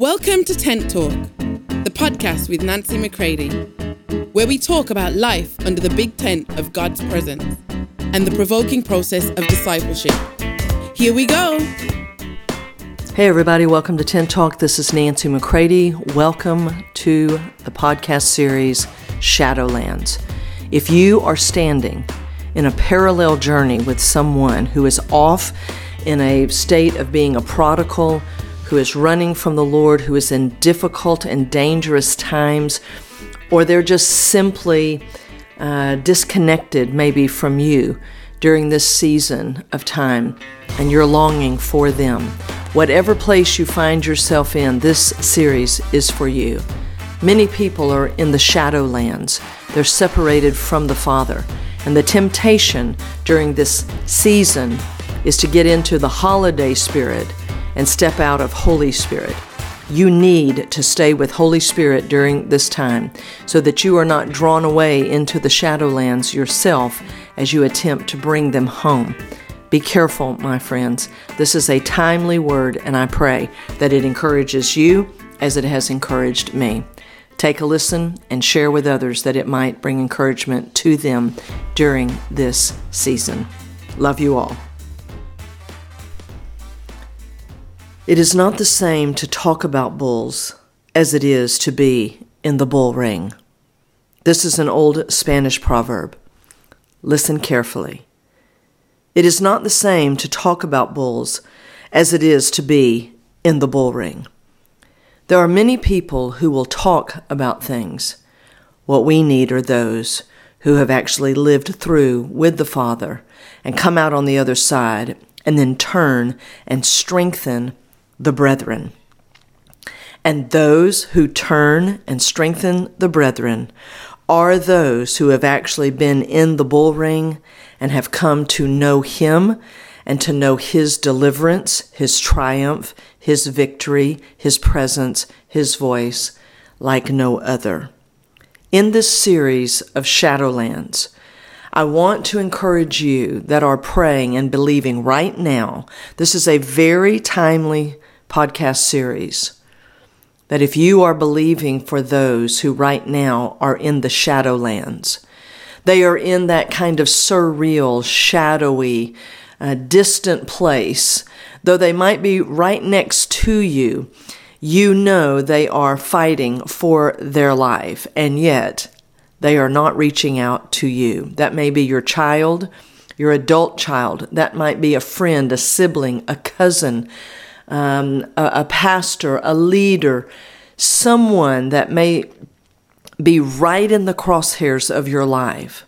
Welcome to Tent Talk, the podcast with Nancy McCready, where we talk about life under the big tent of God's presence and the provoking process of discipleship. Here we go. Hey, everybody, welcome to Tent Talk. This is Nancy McCready. Welcome to the podcast series Shadowlands. If you are standing in a parallel journey with someone who is off in a state of being a prodigal, who is running from the Lord, who is in difficult and dangerous times, or they're just simply uh, disconnected maybe from you during this season of time, and you're longing for them. Whatever place you find yourself in, this series is for you. Many people are in the shadowlands. They're separated from the Father. And the temptation during this season is to get into the holiday spirit and step out of Holy Spirit. You need to stay with Holy Spirit during this time so that you are not drawn away into the shadowlands yourself as you attempt to bring them home. Be careful, my friends. This is a timely word, and I pray that it encourages you as it has encouraged me. Take a listen and share with others that it might bring encouragement to them during this season. Love you all. It is not the same to talk about bulls as it is to be in the bull ring. This is an old Spanish proverb. Listen carefully. It is not the same to talk about bulls as it is to be in the bull ring. There are many people who will talk about things. What we need are those who have actually lived through with the Father and come out on the other side and then turn and strengthen the brethren. And those who turn and strengthen the brethren are those who have actually been in the bull ring and have come to know him and to know his deliverance, his triumph, his victory, his presence, his voice like no other. In this series of Shadowlands, I want to encourage you that are praying and believing right now. This is a very timely podcast series that if you are believing for those who right now are in the shadowlands, they are in that kind of surreal, shadowy, uh, distant place, though they might be right next to you, you know they are fighting for their life, and yet they are not reaching out to you. That may be your child, your adult child, that might be a friend, a sibling, a cousin, um, a, a pastor, a leader, someone that may be right in the crosshairs of your life,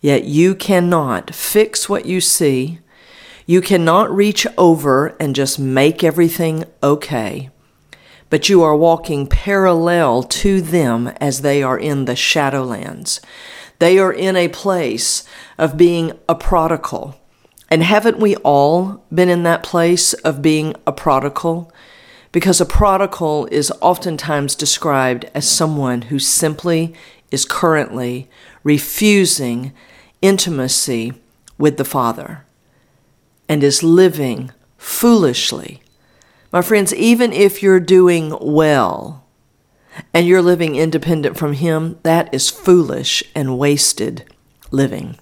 yet you cannot fix what you see. You cannot reach over and just make everything okay, but you are walking parallel to them as they are in the shadowlands. They are in a place of being a prodigal. And haven't we all been in that place of being a prodigal? Because a prodigal is oftentimes described as someone who simply is currently refusing intimacy with the Father and is living foolishly. My friends, even if you're doing well and you're living independent from Him, that is foolish and wasted living.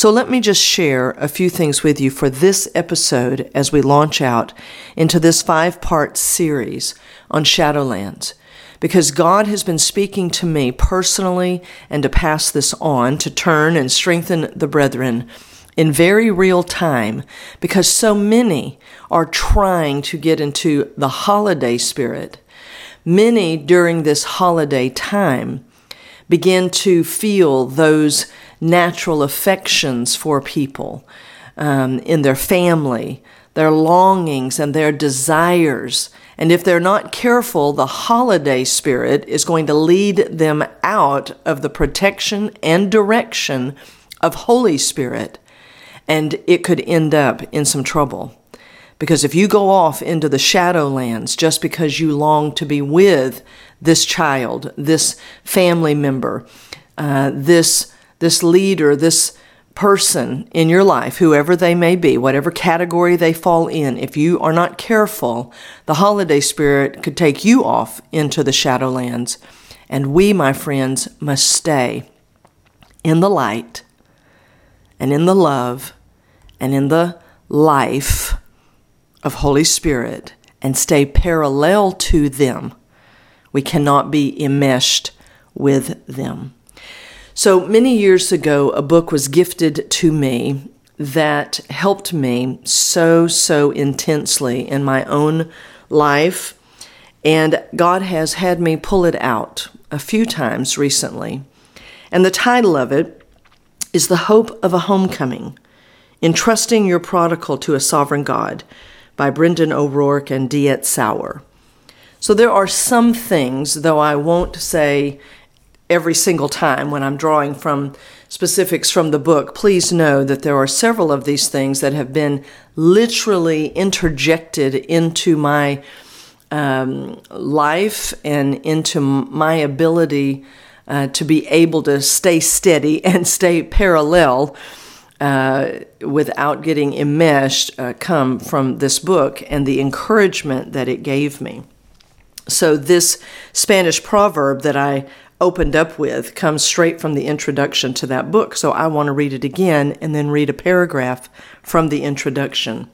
So let me just share a few things with you for this episode as we launch out into this five part series on Shadowlands. Because God has been speaking to me personally and to pass this on to turn and strengthen the brethren in very real time because so many are trying to get into the holiday spirit. Many during this holiday time begin to feel those natural affections for people um, in their family, their longings and their desires. And if they're not careful, the holiday spirit is going to lead them out of the protection and direction of Holy Spirit. And it could end up in some trouble. Because if you go off into the shadowlands just because you long to be with this child, this family member, uh, this this leader, this person in your life, whoever they may be, whatever category they fall in, if you are not careful, the holiday spirit could take you off into the shadowlands. And we, my friends, must stay in the light and in the love and in the life of Holy Spirit and stay parallel to them. We cannot be enmeshed with them. So many years ago, a book was gifted to me that helped me so, so intensely in my own life. And God has had me pull it out a few times recently. And the title of it is The Hope of a Homecoming Entrusting Your Prodigal to a Sovereign God by Brendan O'Rourke and DeEtte Sauer. So there are some things, though I won't say every single time when I'm drawing from specifics from the book, please know that there are several of these things that have been literally interjected into my um, life and into my ability uh, to be able to stay steady and stay parallel uh, without getting enmeshed uh, come from this book and the encouragement that it gave me. So, this Spanish proverb that I opened up with comes straight from the introduction to that book. So, I want to read it again and then read a paragraph from the introduction.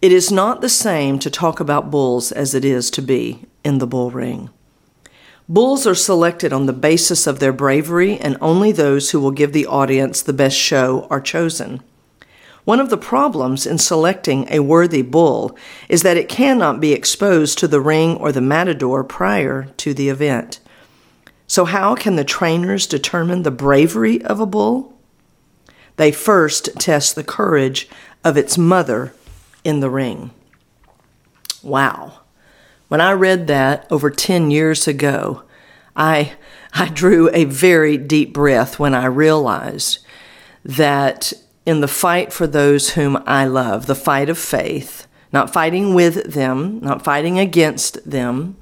It is not the same to talk about bulls as it is to be in the bull ring. Bulls are selected on the basis of their bravery, and only those who will give the audience the best show are chosen. One of the problems in selecting a worthy bull is that it cannot be exposed to the ring or the matador prior to the event. So, how can the trainers determine the bravery of a bull? They first test the courage of its mother in the ring. Wow. When I read that over 10 years ago, I, I drew a very deep breath when I realized that in the fight for those whom I love, the fight of faith, not fighting with them, not fighting against them,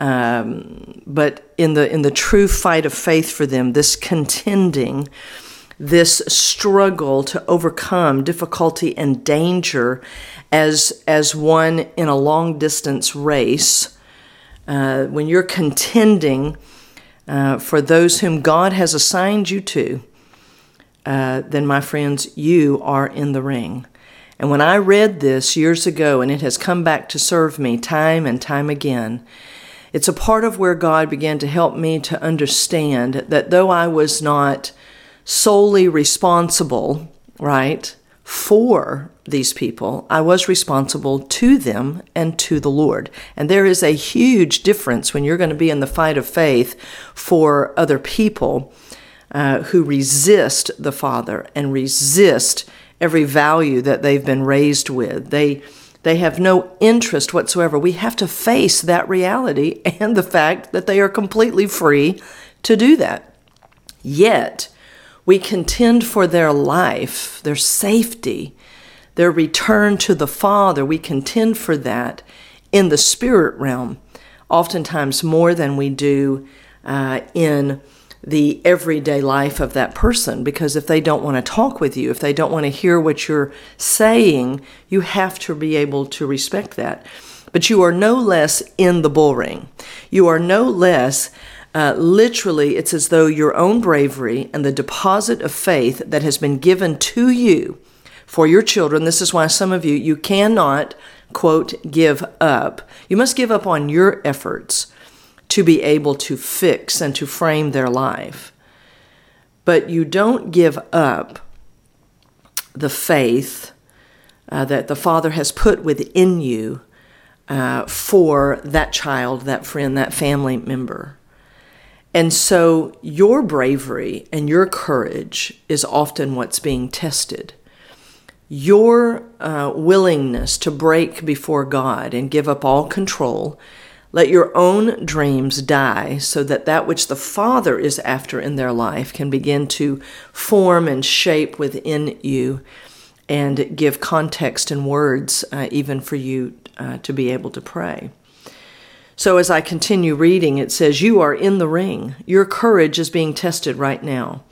um, but in the in the true fight of faith for them, this contending, this struggle to overcome difficulty and danger, as as one in a long distance race, uh, when you're contending uh, for those whom God has assigned you to, uh, then my friends, you are in the ring. And when I read this years ago, and it has come back to serve me time and time again, it's a part of where God began to help me to understand that though I was not solely responsible, right, for these people, I was responsible to them and to the Lord. And there is a huge difference when you're going to be in the fight of faith for other people uh, who resist the Father and resist every value that they've been raised with. They they have no interest whatsoever. We have to face that reality and the fact that they are completely free to do that. Yet, we contend for their life, their safety, their return to the Father. We contend for that in the spirit realm, oftentimes more than we do uh, in the everyday life of that person. Because if they don't want to talk with you, if they don't want to hear what you're saying, you have to be able to respect that. But you are no less in the bull ring. You are no less uh, literally, it's as though your own bravery and the deposit of faith that has been given to you for your children. This is why some of you, you cannot, quote, give up. You must give up on your efforts to be able to fix and to frame their life. But you don't give up the faith uh, that the Father has put within you uh, for that child, that friend, that family member. And so your bravery and your courage is often what's being tested. Your uh, willingness to break before God and give up all control, let your own dreams die so that that which the Father is after in their life can begin to form and shape within you and give context and words uh, even for you uh, to be able to pray. So as I continue reading, it says, You are in the ring. Your courage is being tested right now.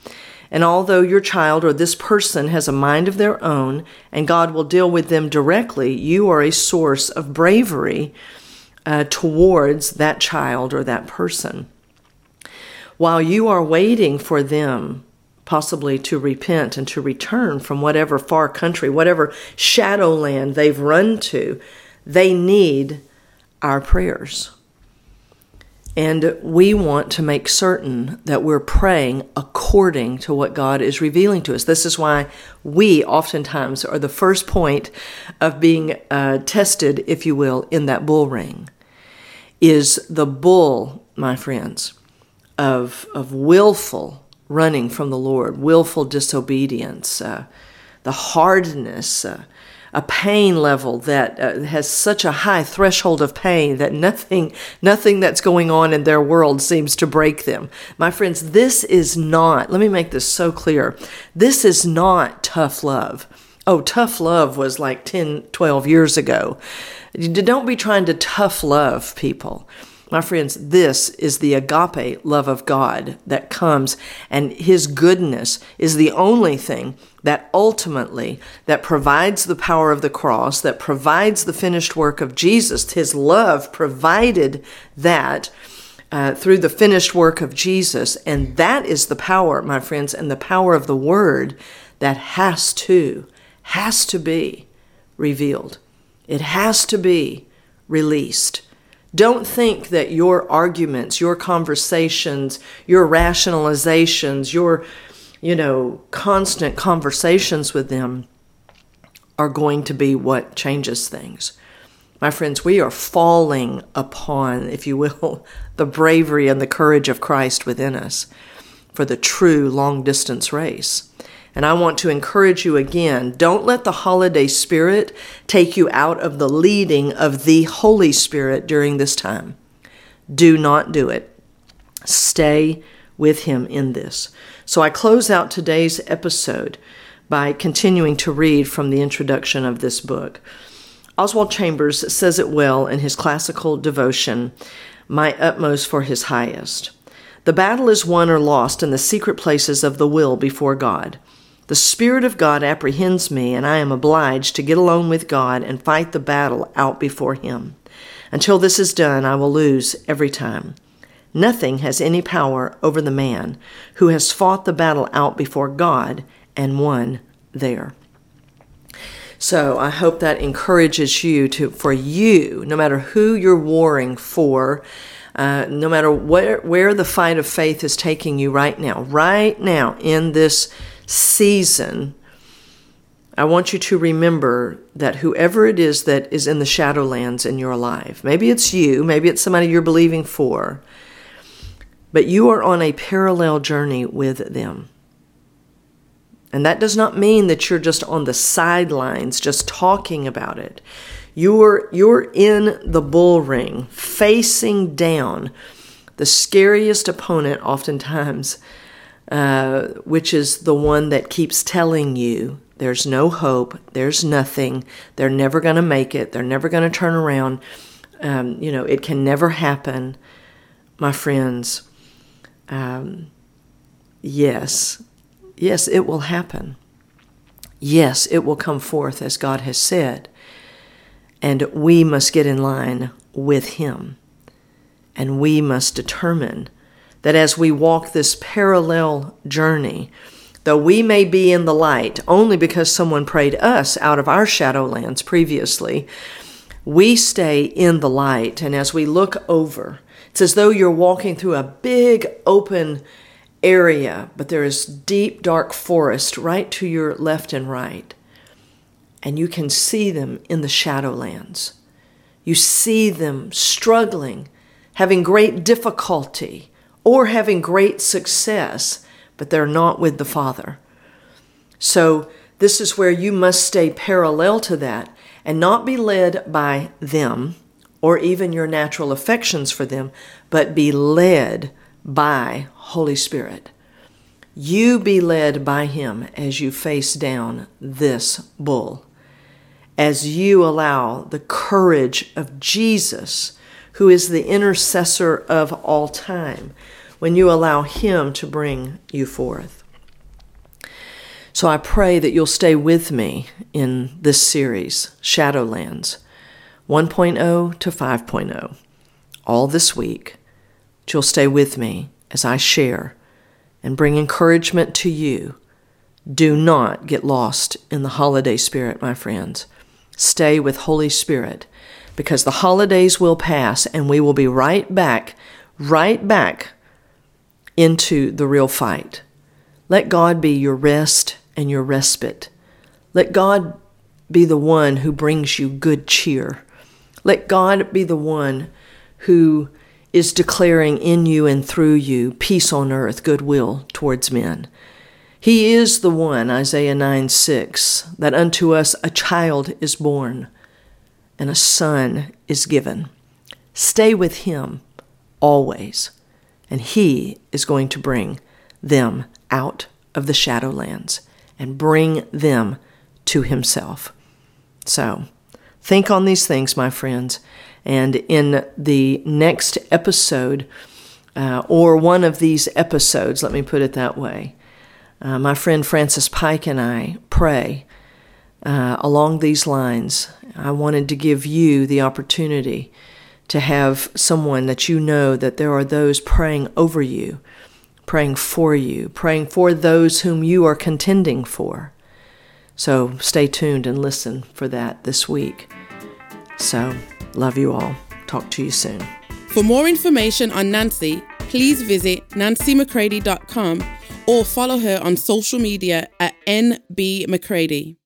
And although your child or this person has a mind of their own and God will deal with them directly, you are a source of bravery uh, towards that child or that person. While you are waiting for them possibly to repent and to return from whatever far country, whatever shadowland they've run to, they need our prayers. And we want to make certain that we're praying according to what God is revealing to us. This is why we oftentimes are the first point of being uh, tested, if you will, in that bull ring. Is the bull, my friends, of, of willful running from the Lord, willful disobedience, uh, the hardness, uh, a pain level that uh, has such a high threshold of pain that nothing nothing that's going on in their world seems to break them. My friends, this is not, let me make this so clear. This is not tough love. Oh, tough love was like 10, 12 years ago. Don't be trying to tough love people. My friends, this is the agape love of God that comes, and His goodness is the only thing that ultimately that provides the power of the cross, that provides the finished work of Jesus. His love provided that. Uh, through the finished work of Jesus. And that is the power, my friends, and the power of the Word that has to, has to be revealed. It has to be released. Don't think that your arguments, your conversations, your rationalizations, your, you know, constant conversations with them are going to be what changes things. My friends, we are falling upon, if you will, the bravery and the courage of Christ within us for the true long distance race. And I want to encourage you again don't let the holiday spirit take you out of the leading of the Holy Spirit during this time. Do not do it. Stay with Him in this. So I close out today's episode by continuing to read from the introduction of this book. Oswald Chambers says it well in his classical devotion, My Utmost for His Highest. The battle is won or lost in the secret places of the will before God. The Spirit of God apprehends me, and I am obliged to get alone with God and fight the battle out before Him. Until this is done, I will lose every time. Nothing has any power over the man who has fought the battle out before God and won there. So I hope that encourages you to, for you, no matter who you're warring for, uh, no matter where, where the fight of faith is taking you right now, right now in this season, I want you to remember that whoever it is that is in the shadowlands in your life, maybe it's you, maybe it's somebody you're believing for, but you are on a parallel journey with them. And that does not mean that you're just on the sidelines, just talking about it. You're, you're in the bull ring, facing down the scariest opponent, oftentimes uh, which is the one that keeps telling you there's no hope, there's nothing, they're never going to make it, they're never going to turn around. Um, you know, it can never happen, my friends. Um, yes, yes, it will happen. Yes, it will come forth as God has said. And we must get in line with Him. And we must determine that as we walk this parallel journey, though we may be in the light only because someone prayed us out of our shadowlands previously, we stay in the light. And as we look over, it's as though you're walking through a big open area, but there is deep, dark forest right to your left and right. And you can see them in the shadowlands. You see them struggling, having great difficulty or having great success, but they're not with the Father. So, this is where you must stay parallel to that and not be led by them or even your natural affections for them, but be led by Holy Spirit. You be led by Him as you face down this bull, as you allow the courage of Jesus who is the intercessor of all time, when you allow Him to bring you forth. So I pray that you'll stay with me in this series, Shadowlands 1.0 to 5.0, all this week. That You'll stay with me as I share and bring encouragement to you. Do not get lost in the holiday spirit, my friends. Stay with Holy Spirit because the holidays will pass and we will be right back, right back into the real fight. Let God be your rest and your respite. Let God be the one who brings you good cheer. Let God be the one who is declaring in you and through you peace on earth, goodwill towards men. He is the one, Isaiah 9 6, that unto us a child is born and a son is given. Stay with him always, and he is going to bring them out of the shadowlands and bring them to himself. So, think on these things, my friends, and in the next episode, uh, or one of these episodes, let me put it that way, uh, my friend Francis Pike and I pray uh, along these lines. I wanted to give you the opportunity to have someone that you know that there are those praying over you, praying for you, praying for those whom you are contending for. So stay tuned and listen for that this week. So, love you all. Talk to you soon. For more information on Nancy, please visit nancymccready.com or follow her on social media at NB McCready.